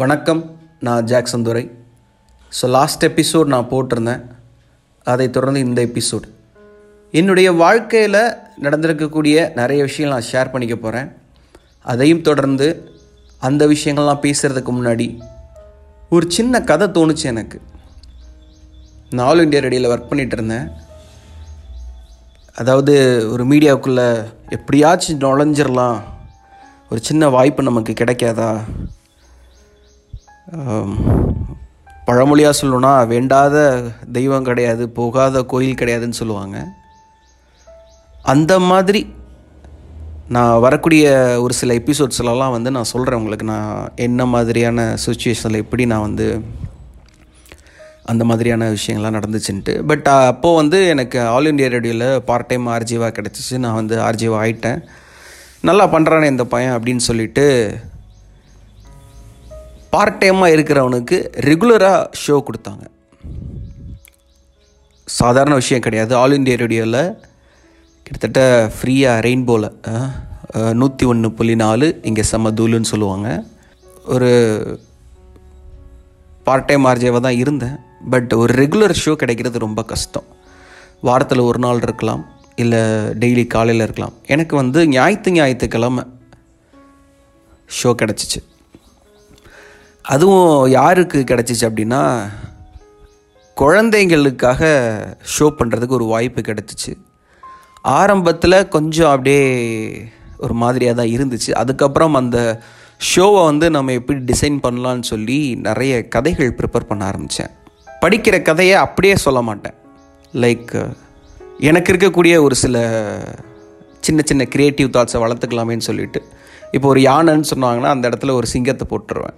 வணக்கம் நான் Jackson Durai. So last episode நான் போட்டிருந்தேன். அதை தொடர்ந்து இந்த எபிசோட் என்னுடைய வாழ்க்கையில் நடந்திருக்கக்கூடிய நிறைய விஷயங்கள் நான் ஷேர் பண்ணிக்க போகிறேன் அதையும் தொடர்ந்து அந்த விஷயங்கள்லாம் பேசுகிறதுக்கு முன்னாடி ஒரு சின்ன கதை தோணுச்சு எனக்கு. நான் ஆல் இண்டியா ரேடியோவில் ஒர்க் பண்ணிகிட்டு இருந்தேன். அதாவது ஒரு மீடியாவுக்குள்ளே எப்படியாச்சும் நுழைஞ்சிடலாம் ஒரு சின்ன வாய்ப்பு நமக்கு கிடைக்காதா? பழமொழியாக சொல்லணும்னா வேண்டாத தெய்வம் கிடையாது போகாத கோயில் கிடையாதுன்னு சொல்லுவாங்க. அந்த மாதிரி நான் வரக்கூடிய ஒரு சில எபிசோட்ஸ்லலாம் வந்து நான் சொல்கிறேன் உங்களுக்கு. நான் என்ன மாதிரியான சுச்சுவேஷனில் எப்படி நான் வந்து அந்த மாதிரியான விஷயங்கள்லாம் நடந்துச்சுன்ட்டு. பட் அப்போது வந்து எனக்கு ஆல் இண்டியா ரேடியோவில் பார்ட் டைம் ஆர்ஜிவாக கிடச்சிச்சு. நான் வந்து ஆர்ஜிவா ஆயிட்டேன். நல்லா பண்ணுறானே இந்த பையன் அப்படின்னு சொல்லிட்டு பார்ட் டைமாக இருக்கிறவனுக்கு ரெகுலராக ஷோ கொடுத்தாங்க. சாதாரண விஷயம் கிடையாது. ஆல் இண்டியா ரேடியோவில் கிட்டத்தட்ட ஃப்ரீயாக ரெயின்போவில் நூற்றி ஒன்று புள்ளி நாலு இங்கே செம்ம தூளுன்னு சொல்லுவாங்க. ஒரு பார்ட் டைம் ஆர்ஜேவாக தான் இருந்தேன். பட் ஒரு ரெகுலர் ஷோ கிடைக்கிறது ரொம்ப கஷ்டம். வாரத்தில் ஒரு நாள் இருக்கலாம். இல்லை டெய்லி காலையில் இருக்கலாம். எனக்கு வந்து ஞாயிற்று ஞாயிற்றுக்கிழமை ஷோ கிடச்சிச்சு. அதுவும் யாருக்கு கிடச்சிச்சு அப்படின்னா குழந்தைங்களுக்காக ஷோ பண்ணுறதுக்கு ஒரு வாய்ப்பு கிடச்சிச்சு. ஆரம்பத்தில் கொஞ்சம் அப்படியே ஒரு மாதிரியாக தான் இருந்துச்சு. அதுக்கப்புறம் அந்த ஷோவை வந்து நம்ம எப்படி டிசைன் பண்ணலான்னு சொல்லி நிறைய கதைகள் ப்ரிப்பேர் பண்ண ஆரம்பித்தேன் படிக்கிற கதையை அப்படியே சொல்ல மாட்டேன். லைக் எனக்கு இருக்கக்கூடிய ஒரு சில சின்ன சின்ன க்ரியேட்டிவ் தாட்ஸை வளர்த்துக்கலாமேன்னு சொல்லிட்டு. இப்போ ஒரு யானைன்னு சொன்னாங்கன்னா அந்த இடத்துல ஒரு சிங்கத்தை போட்டுருவேன்.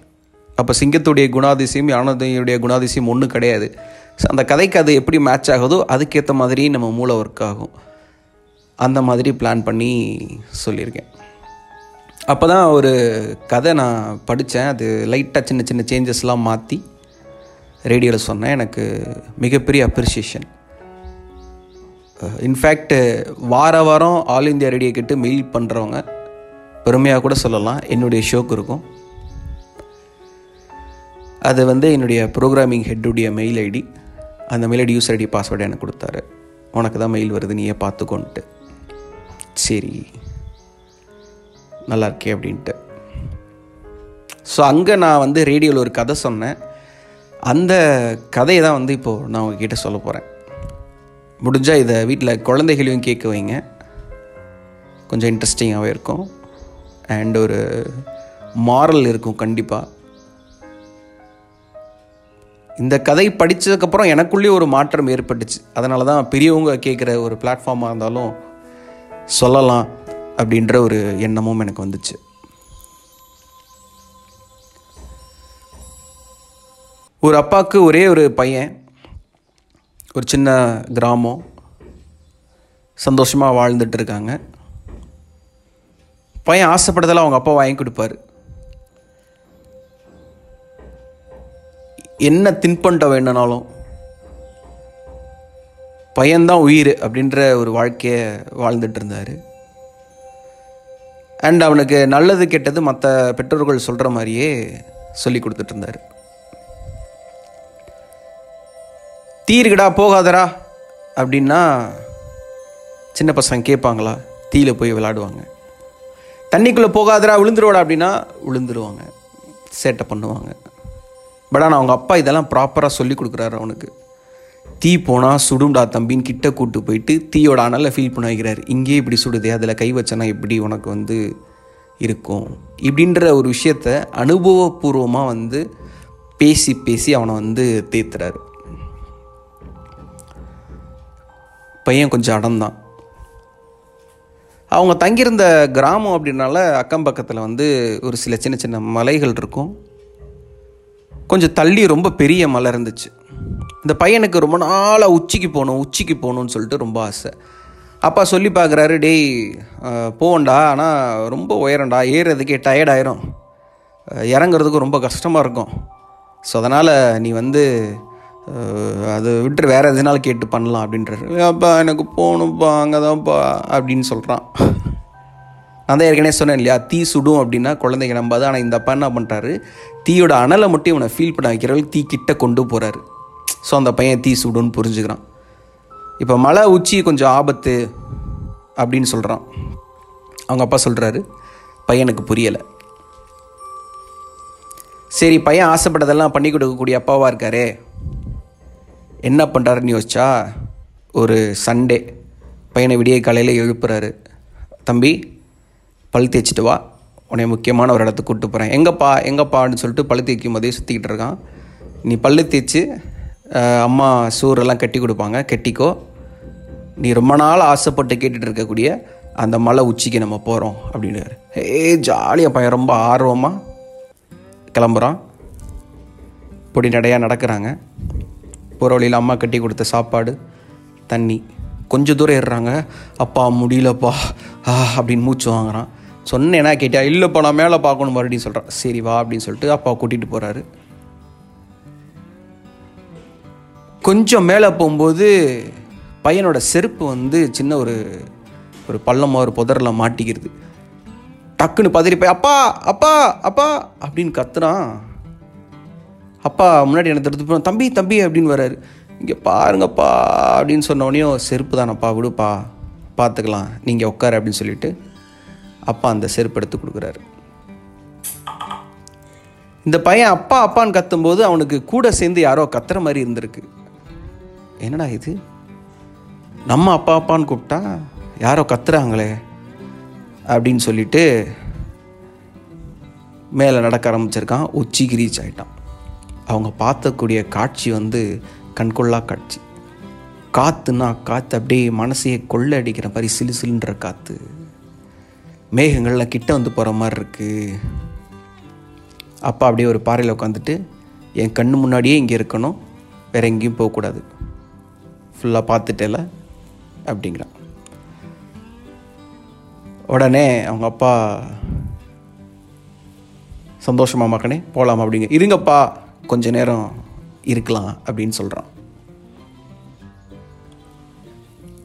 அப்போ சிங்கத்துடைய குணாதிசயம் யானதையுடைய குணாதிசயம் ஒன்றும் கிடையாது. ஸோ அந்த கதைக்கு அது எப்படி மேட்ச் ஆகுதோ அதுக்கேற்ற மாதிரி நம்ம மூளை ஒர்க் ஆகும். அந்த மாதிரி பிளான் பண்ணி சொல்லியிருக்கேன். அப்போ தான் ஒரு கதை நான் படித்தேன் அது லைட்டாக சின்ன சின்ன சேஞ்சஸ்லாம் மாற்றி ரேடியோவில் சொன்னேன். எனக்கு மிகப்பெரிய அப்ரிசியேஷன் இன்ஃபேக்ட் வார வாரம் ஆல் இந்தியா ரேடியோ கிட்ட மெயில் பண்ணுறவங்க பெருமையாக கூட சொல்லலாம். என்னுடைய ஷோக்கு இருக்கும். அது வந்து என்னுடைய ப்ரோக்ராமிங் ஹெட்டுடைய மெயில் ஐடி அந்த mail ID use ID password எனக்கு கொடுத்தாரு. உனக்கு தான் மெயில் வருது நீயே பார்த்துக்கோன்ட்டு. சரி. நல்லா இருக்கே அப்படின்ட்டு. ஸோ அங்கே நான் வந்து ரேடியோவில் ஒரு கதை சொன்னேன். அந்த கதையை தான் வந்து இப்போது நான் உங்ககிட்ட சொல்ல போகிறேன் முடிஞ்சால் இதை வீட்டில் குழந்தைகளையும் கேட்க வைங்க. கொஞ்சம் இன்ட்ரெஸ்டிங்காகவே இருக்கும். அண்ட் ஒரு மாரல் இருக்கும் கண்டிப்பாக இந்த கதை படித்ததுக்கப்புறம் எனக்குள்ளேயே ஒரு மாற்றம் ஏற்பட்டுச்சு. அதனால தான் பெரியவங்க கேட்குற ஒரு பிளாட்ஃபார்மாக இருந்தாலும் சொல்லலாம் அப்படின்ற ஒரு எண்ணமும் எனக்கு வந்துச்சு. ஒரு அப்பாவுக்கு ஒரே ஒரு பையன் ஒரு சின்ன கிராமம். சந்தோஷமாக வாழ்ந்துட்டு இருக்காங்க. பையன் ஆசைப்பட்டதெல்லாம் அவங்க அப்பா வாங்கி கொடுப்பாரு. என்ன தின்பண்டம் வேணுனாலும் பையன்தான் உயிர் அப்படின்ற ஒரு வாழ்க்கையை வாழ்ந்துட்டு இருந்தார் அண்ட் அவனுக்கு நல்லது கெட்டது மற்ற பெற்றோர்கள் சொல்கிற மாதிரியே சொல்லி கொடுத்துட்டு இருந்தார் தீருக்கடா போகாதடா அப்படின்னா சின்ன பசங்க கேட்பாங்களா? தீயில போய் விளாடுவாங்க தண்ணிக்குள்ளே போகாதடா விழுந்துருவாடா அப்படின்னா விழுந்துருவாங்க. சேட்டை பண்ணுவாங்க. பட் ஆனால் அவங்க அப்பா இதெல்லாம் ப்ராப்பராக சொல்லி கொடுக்குறாரு அவனுக்கு. தீ போனால் சுடும்டா தம்பின்னு கிட்ட கூட்டு போயிட்டு தீயோட அனலை ஃபீல் பண்ண வைக்கிறார். இங்கேயே இப்படி சுடுதே அதில் கை வச்சனா எப்படி உனக்கு வந்து இருக்கும்? இப்படின்ற ஒரு விஷயத்த அனுபவபூர்வமாக வந்து பேசி பேசி அவனை வந்து தேத்துறாரு. பையன் கொஞ்சம் அடந்தான். அவங்க தங்கியிருந்த கிராமம் அப்படின்னால அக்கம் பக்கத்தில் வந்து ஒரு சில சின்ன சின்ன மலைகள் இருக்கும். கொஞ்சம் தள்ளி ரொம்ப பெரிய மலை இருந்துச்சு. இந்த பையனுக்கு ரொம்ப நாளாக உச்சிக்கு போகணும் உச்சிக்கு போகணும்னு சொல்லிட்டு ரொம்ப ஆசை. அப்பா சொல்லி பார்க்குறாரு டேய் போவோண்டா ஆனால் ரொம்ப உயரண்டா ஏறுறதுக்கே டயர்ட் ஆயிரும். இறங்குறதுக்கும் ரொம்ப கஷ்டமாக இருக்கும். ஸோ அதனால் நீ வந்து அது விட்டு வேறு எதுனாலும் கேட்டு பண்ணலாம். அப்படின்றாரு. அப்பா எனக்கு போகணும்ப்பா. அங்கே தான்ப்பா அப்படின்னு சொல்கிறான் நான் தான் ஏற்கனவே சொன்னேன் இல்லையா? தீ சுடும் அப்படின்னா குழந்தைங்க நம்பாது. ஆனால் இந்த அப்பா என்ன பண்ணுறாரு தீயோட அனலை மட்டும் இவனை ஃபீல் பண்ண வைக்கிற தீ கிட்ட கொண்டு போகிறாரு ஸோ அந்த பையன் தீ சுடுன்னு புரிஞ்சுக்கிறான். இப்போ மலை உச்சி கொஞ்சம் ஆபத்து அப்படின்னு சொல்கிறான் அவங்க அப்பா சொல்கிறாரு பையனுக்கு புரியலை. சரி பையன் ஆசைப்பட்டதெல்லாம் பண்ணி கொடுக்கக்கூடிய அப்பாவாக இருக்காரே. என்ன பண்ணுறாருன்னு யோசிச்சா ஒரு சண்டே பையனை விடிய காலையில் எழுப்புறாரு. தம்பி பல் தேய்ச்சிட்டு வா. உன்னை முக்கியமான ஒரு இடத்துக்கு கூப்பிட்டு போகிறேன் எங்கப்பா எங்கப்பான்னு சொல்லிட்டு பழு தேய்க்கும் போதே சுற்றிக்கிட்டு இருக்கான். நீ பல்லு தேய்ச்சி அம்மா சூரெல்லாம் கட்டி கொடுப்பாங்க. கட்டிக்கோ. நீ ரொம்ப நாள் ஆசைப்பட்டு கேட்டுட்டு இருக்கக்கூடிய அந்த மலை உச்சிக்கு நம்ம போகிறோம் அப்படின்னு ஏ ஜாலியாக பையன் ரொம்ப ஆர்வமாக கிளம்புறான். பொடி நடையாக நடக்கிறாங்க. போகிற வழியில் அம்மா கட்டி கொடுத்த சாப்பாடு தண்ணி. கொஞ்சம் தூரம் ஏறுறாங்க. அப்பா முடியலப்பா. அப்படின்னு மூச்சு வாங்குறான். சொன்னேன்னா கேட்டியா? இல்லைப்பா நான் மேலே பார்க்கணும் மறுபடியும் சொல்கிறான் சரி வா அப்படின்னு சொல்லிட்டு அப்பா கூட்டிகிட்டு போகிறாரு கொஞ்சம் மேலே போகும்போது பையனோட செருப்பு வந்து சின்ன ஒரு ஒரு பள்ளமாக ஒரு புதரில் மாட்டிக்கிறது. டக்குன்னு பதறி போய் அப்பா அப்பா அப்பா அப்படின்னு கத்துறான். அப்பா முன்னாடி எனக்கு எடுத்து போய் தம்பி தம்பி அப்படின்னு வர்றாரு. இங்கே பாருங்கப்பா அப்படின்னு சொன்னோடனே செருப்பு தானப்பா விடுப்பா பார்த்துக்கலாம் நீங்கள் உட்காரு அப்படின்னு சொல்லிட்டு அப்பா அந்த செருப்பு எடுத்து கொடுக்குறாரு. இந்த பையன் அப்பா அப்பான்னு கத்தும்போது அவனுக்கு கூட சேர்ந்து யாரோ கத்துற மாதிரி இருந்திருக்கு. என்னடா இது? நம்ம அப்பா அப்பான்னு கூப்பிட்டா யாரோ கத்துறாங்களே அப்படின்னு சொல்லிட்டு மேலே நடக்க ஆரம்பிச்சிருக்கான். உச்சிக்கு ரீச் ஆகிட்டான் அவங்க பார்த்தக்கூடிய காட்சி வந்து கண்கொள்ளா காட்சி. காற்றுனா காற்று அப்படியே மனசையே கொள்ளை அடிக்கிற மாதிரி சிலு சிலுன்ற காற்று மேகங்கள்லாம் கிட்ட வந்து போகிற மாதிரி இருக்குது அப்பா அப்படியே ஒரு பாறையில் உட்காந்துட்டு என் கண்ணு முன்னாடியே இங்கே இருக்கணும். வேற எங்கேயும் போகக்கூடாது ஃபுல்லாக பார்த்துட்டேல? அப்படிங்கிறான். உடனே அவங்க அப்பா சந்தோஷமா மகனே போகலாம் அப்படிங்க. இருங்கப்பா. கொஞ்ச நேரம் இருக்கலாம். அப்படின்னு சொல்கிறான்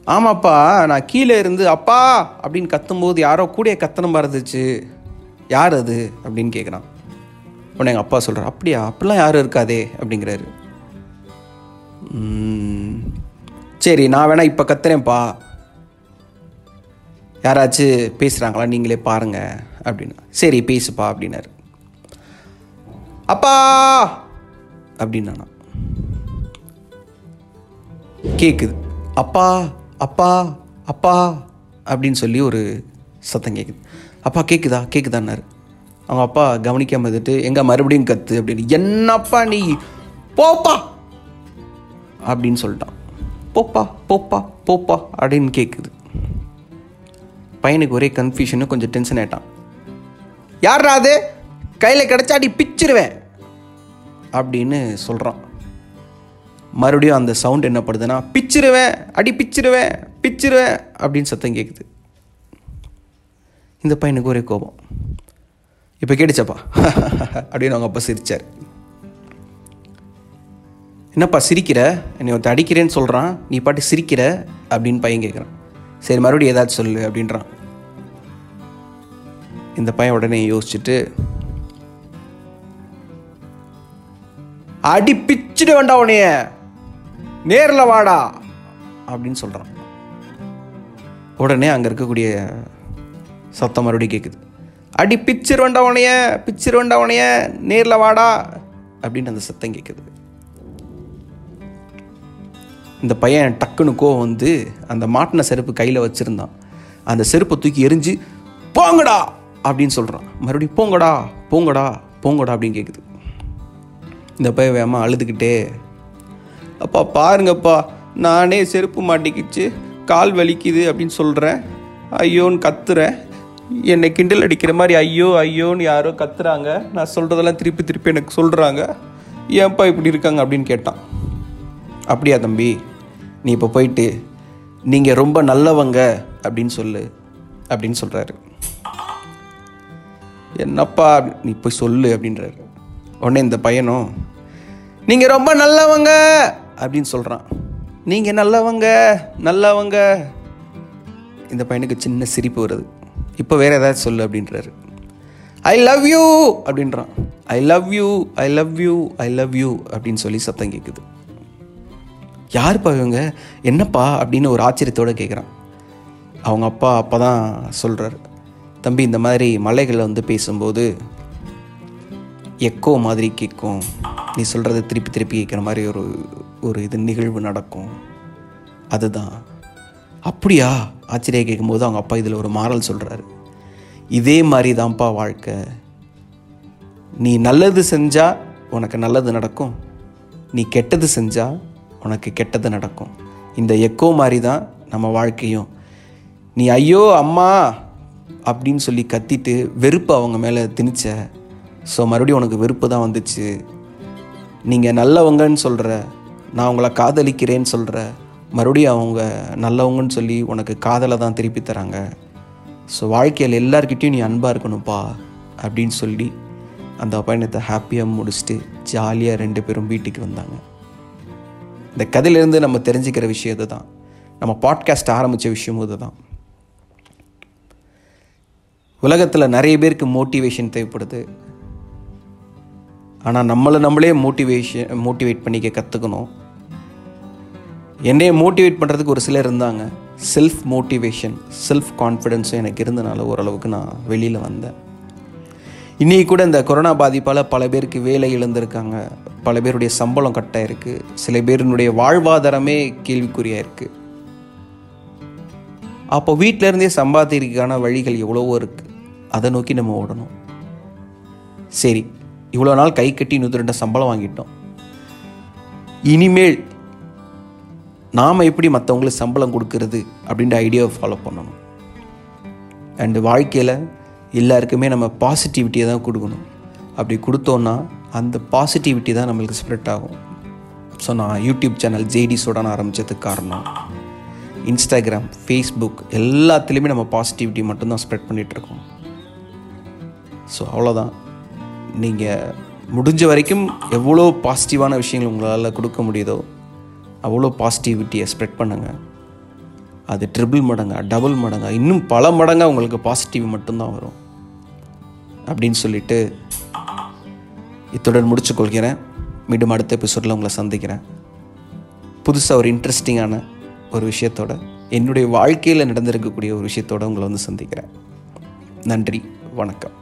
ஆமாப்பா நான் கீழே இருந்து அப்பா! அப்படின்னு கத்தும்போது யாரோ கூட கத்தனம் பறந்துச்சு யார் அது? அப்படின்னு கேட்குறான் உடனே எங்கள் அப்பா சொல்கிறார் அப்படியா அப்படிலாம் யாரும் இருக்காதே அப்படிங்கிறாரு. சரி நான் வேணா இப்போ கத்துறேன்ப்பா. யாராச்சும் பேசுகிறாங்களா நீங்களே பாருங்க அப்படின்னா. சரி பேசுப்பா அப்படின்னாரு. அப்பா! அப்படின்னா கேட்குது அப்பா! அப்பா அப்பா அப்படின்னு சொல்லி ஒரு சத்தம் கேட்குது அப்பா கேட்குதா கேட்குதான்னாரு அவங்க அப்பா கவனிக்காம இருந்துட்டு எங்கே மறுபடியும் கத்து அப்படின்னு என்னப்பா நீ? போப்பா! அப்படின்னு சொல்லிட்டான். போப்பா போப்பா போப்பா அப்படின்னு கேட்குது பையனுக்கு ஒரே கன்ஃபியூஷனு கொஞ்சம் டென்ஷன் ஆயிட்டான். யார்ரா அது? கையில் கிடச்சா அடி பிச்சிருவேன் அப்படின்னு சொல்கிறான் மறுபடியும் அந்த சவுண்ட் என்ன படுதுன்னா பிச்சிருவேன் அடி பிச்சிருவேன் பிச்சிருவேன் அப்படின்னு சத்தம் கேட்குது இந்த பையனுக்கு ஒரே கோபம். இப்போ கேட்டுச்சப்பா. அப்படின்னு அவங்க அப்பா சிரித்தார் என்னப்பா சிரிக்கிற? என்னை ஒருத்த அடிக்கிறேன்னு சொல்கிறான் நீ பாட்டு சிரிக்கிற? அப்படின்னு பையன் கேட்குறான் சரி மறுபடியும் ஏதாச்சும் சொல்லு அப்படின்றான். இந்த பையன் உடனே யோசிச்சுட்டு அடி பிச்சுட்டு வேண்டாம் உனைய நேரில் வாடா அப்படின்னு சொல்கிறான் உடனே அங்கே இருக்கக்கூடிய சத்தம் மறுபடியும் கேட்குது அடி பிச்சர் வண்டவனைய பிச்சர் வண்டவனைய நேரில் வாடா அப்படின்னு அந்த சத்தம் கேட்குது இந்த பையன் டக்குன்னு கோவம் வந்து அந்த மாட்டின செருப்பு கையில் வச்சுருந்தான். அந்த செருப்பை தூக்கி எரிஞ்சு போங்கடா! அப்படின்னு சொல்கிறான் மறுபடியும் போங்கடா போங்கடா போங்கடா அப்படின்னு கேட்குது இந்த பையன் வேகமாக அழுதுகிட்டே அப்பா பாருங்கப்பா நானே செருப்பு மாட்டிக்கிச்சு கால் வலிக்குது அப்படின்னு சொல்கிறேன் ஐயோன்னு கத்துறேன். என்னை கிண்டல் அடிக்கிற மாதிரி ஐயோ ஐயோன்னு யாரோ கத்துறாங்க. நான் சொல்கிறதெல்லாம் திருப்பி திருப்பி எனக்கு சொல்கிறாங்க ஏன்ப்பா இப்படி இருக்காங்க அப்படின்னு கேட்டான். அப்படியா தம்பி நீ இப்போ போயிட்டு நீங்கள் ரொம்ப நல்லவங்க அப்படின்னு சொல்லு அப்படின்னு சொல்கிறாரு என்னப்பா நீ போய் சொல்லு அப்படின்றாரு. உடனே இந்த பையனும் நீங்கள் ரொம்ப நல்லவங்க அப்படின்னு சொல்கிறான் நீங்கள் நல்லவங்க நல்லவங்க. இந்த பையனுக்கு சின்ன சிரிப்பு வருது. இப்போ வேறு ஏதாவது சொல்லு அப்படின்றாரு. ஐ லவ் யூ அப்படின்றான். I love you I love you I love you அப்படின்னு சொல்லி சத்தம் கேட்குது யாருப்பா இவங்க? என்னப்பா? அப்படின்னு ஒரு ஆச்சரியத்தோடு கேட்குறான் அவங்க அப்பா அப்போ தான் சொல்கிறார் தம்பி இந்த மாதிரி மலைகளில் வந்து பேசும்போது எக்கோ மாதிரி கேட்கும் நீ சொல்கிறத திருப்பி திருப்பி கேட்குற மாதிரி ஒரு ஒரு இது நிகழ்வு நடக்கும். அதுதான். அப்படியா? ஆச்சரியம் கேட்கும்போது அவங்க அப்பா இதில் ஒரு மாறல் சொல்கிறாரு இதே மாதிரி தான்ப்பா வாழ்க்கை. நீ நல்லது செஞ்சால் உனக்கு நல்லது நடக்கும். நீ கெட்டது செஞ்சால் உனக்கு கெட்டது நடக்கும். இந்த எக்கோ மாதிரி தான் நம்ம வாழ்க்கையும். நீ ஐயோ அம்மா அப்படின்னு சொல்லி கத்திட்டு வெறுப்பு அவங்க மேலே திணிச்ச. ஸோ மறுபடியும் உனக்கு வெறுப்பு தான் வந்துச்சு. நீங்கள் நல்லவங்கன்னு சொல்கிற நான் உங்களை காதலிக்கிறேன்னு சொல்கிற மறுபடியும் அவங்க நல்லவங்கன்னு சொல்லி உனக்கு காதலை தான் திருப்பி தராங்க. ஸோ வாழ்க்கையில் எல்லார்கிட்டேயும் நீ அன்பாக இருக்கணும்ப்பா அப்படின்னு சொல்லி அந்த பயணத்தை ஹாப்பியாக முடிச்சுட்டு ஜாலியாக ரெண்டு பேரும் வீட்டுக்கு வந்தாங்க. இந்த கதையிலேருந்து நம்ம தெரிஞ்சுக்கிற விஷயம் இதுதான். நம்ம பாட்காஸ்ட் ஆரம்பித்த விஷயமும் இதுதான். உலகத்தில் நிறைய பேருக்கு மோட்டிவேஷன் தேவைப்படுது. ஆனால் நம்மளை நம்மளே மோட்டிவேஷன் மோட்டிவேட் பண்ணிக்க கற்றுக்கணும் என்னையை மோட்டிவேட் பண்ணுறதுக்கு ஒரு சிலர் இருந்தாங்க. செல்ஃப் மோட்டிவேஷன் செல்ஃப் கான்ஃபிடென்ஸும் எனக்கு இருந்தனால ஓரளவுக்கு நான் வெளியில் வந்தேன். இன்றைக்கி கூட இந்த கொரோனா பாதிப்பால் பல பேருக்கு வேலை இழந்திருக்காங்க. பல பேருடைய சம்பளம் கட்டாக இருக்குது சில பேருனுடைய வாழ்வாதாரமே கேள்விக்குறியாக இருக்குது அப்போ வீட்டிலேருந்தே சம்பாதிக்கிறதுக்கான வழிகள் எவ்வளவோ இருக்குது அதை நோக்கி நம்ம ஓடணும். சரி இவ்வளோ நாள் கை கட்டி நூற்றி ரெண்டு சம்பளம் வாங்கிட்டோம். இனிமேல் நாம் எப்படி மற்றவங்களுக்கு சம்பளம் கொடுக்கறது அப்படின்ற ஐடியாவை ஃபாலோ பண்ணணும். அண்டு வாழ்க்கையில் எல்லாருக்குமே நம்ம பாசிட்டிவிட்டியை தான் கொடுக்கணும். அப்படி கொடுத்தோன்னா அந்த பாசிட்டிவிட்டி தான் நம்மளுக்கு ஸ்ப்ரெட் ஆகும். ஸோ நான் யூடியூப் சேனல் ஜேடி சோடான ஆரம்பித்ததுக்கு காரணம் இன்ஸ்டாகிராம் ஃபேஸ்புக் எல்லாத்துலேயுமே நம்ம பாசிட்டிவிட்டி மட்டும்தான் ஸ்ப்ரெட் பண்ணிகிட்ருக்கோம் ஸோ அவ்வளோதான் நீங்கள் முடிஞ்ச வரைக்கும் எவ்வளோ பாசிட்டிவான விஷயங்கள் உங்களால் கொடுக்க முடியுதோ அவ்வளோ பாசிட்டிவிட்டியை ஸ்ப்ரெட் பண்ணுங்கள் அது ட்ரிபிள் மடங்கா டபுள் மடங்கா இன்னும் பல மடங்காக உங்களுக்கு பாசிட்டிவ் மட்டும்தான் வரும். அப்படின்னு சொல்லிட்டு இத்துடன் முடிச்சு கொள்கிறேன். மீண்டும் அடுத்த எபிசோடில் உங்களை சந்திக்கிறேன். புதுசாக ஒரு இன்ட்ரெஸ்டிங்கான ஒரு விஷயத்தோட என்னுடைய வாழ்க்கையில் நடந்திருக்கக்கூடிய ஒரு விஷயத்தோட உங்களை வந்து சந்திக்கிறேன். நன்றி வணக்கம்.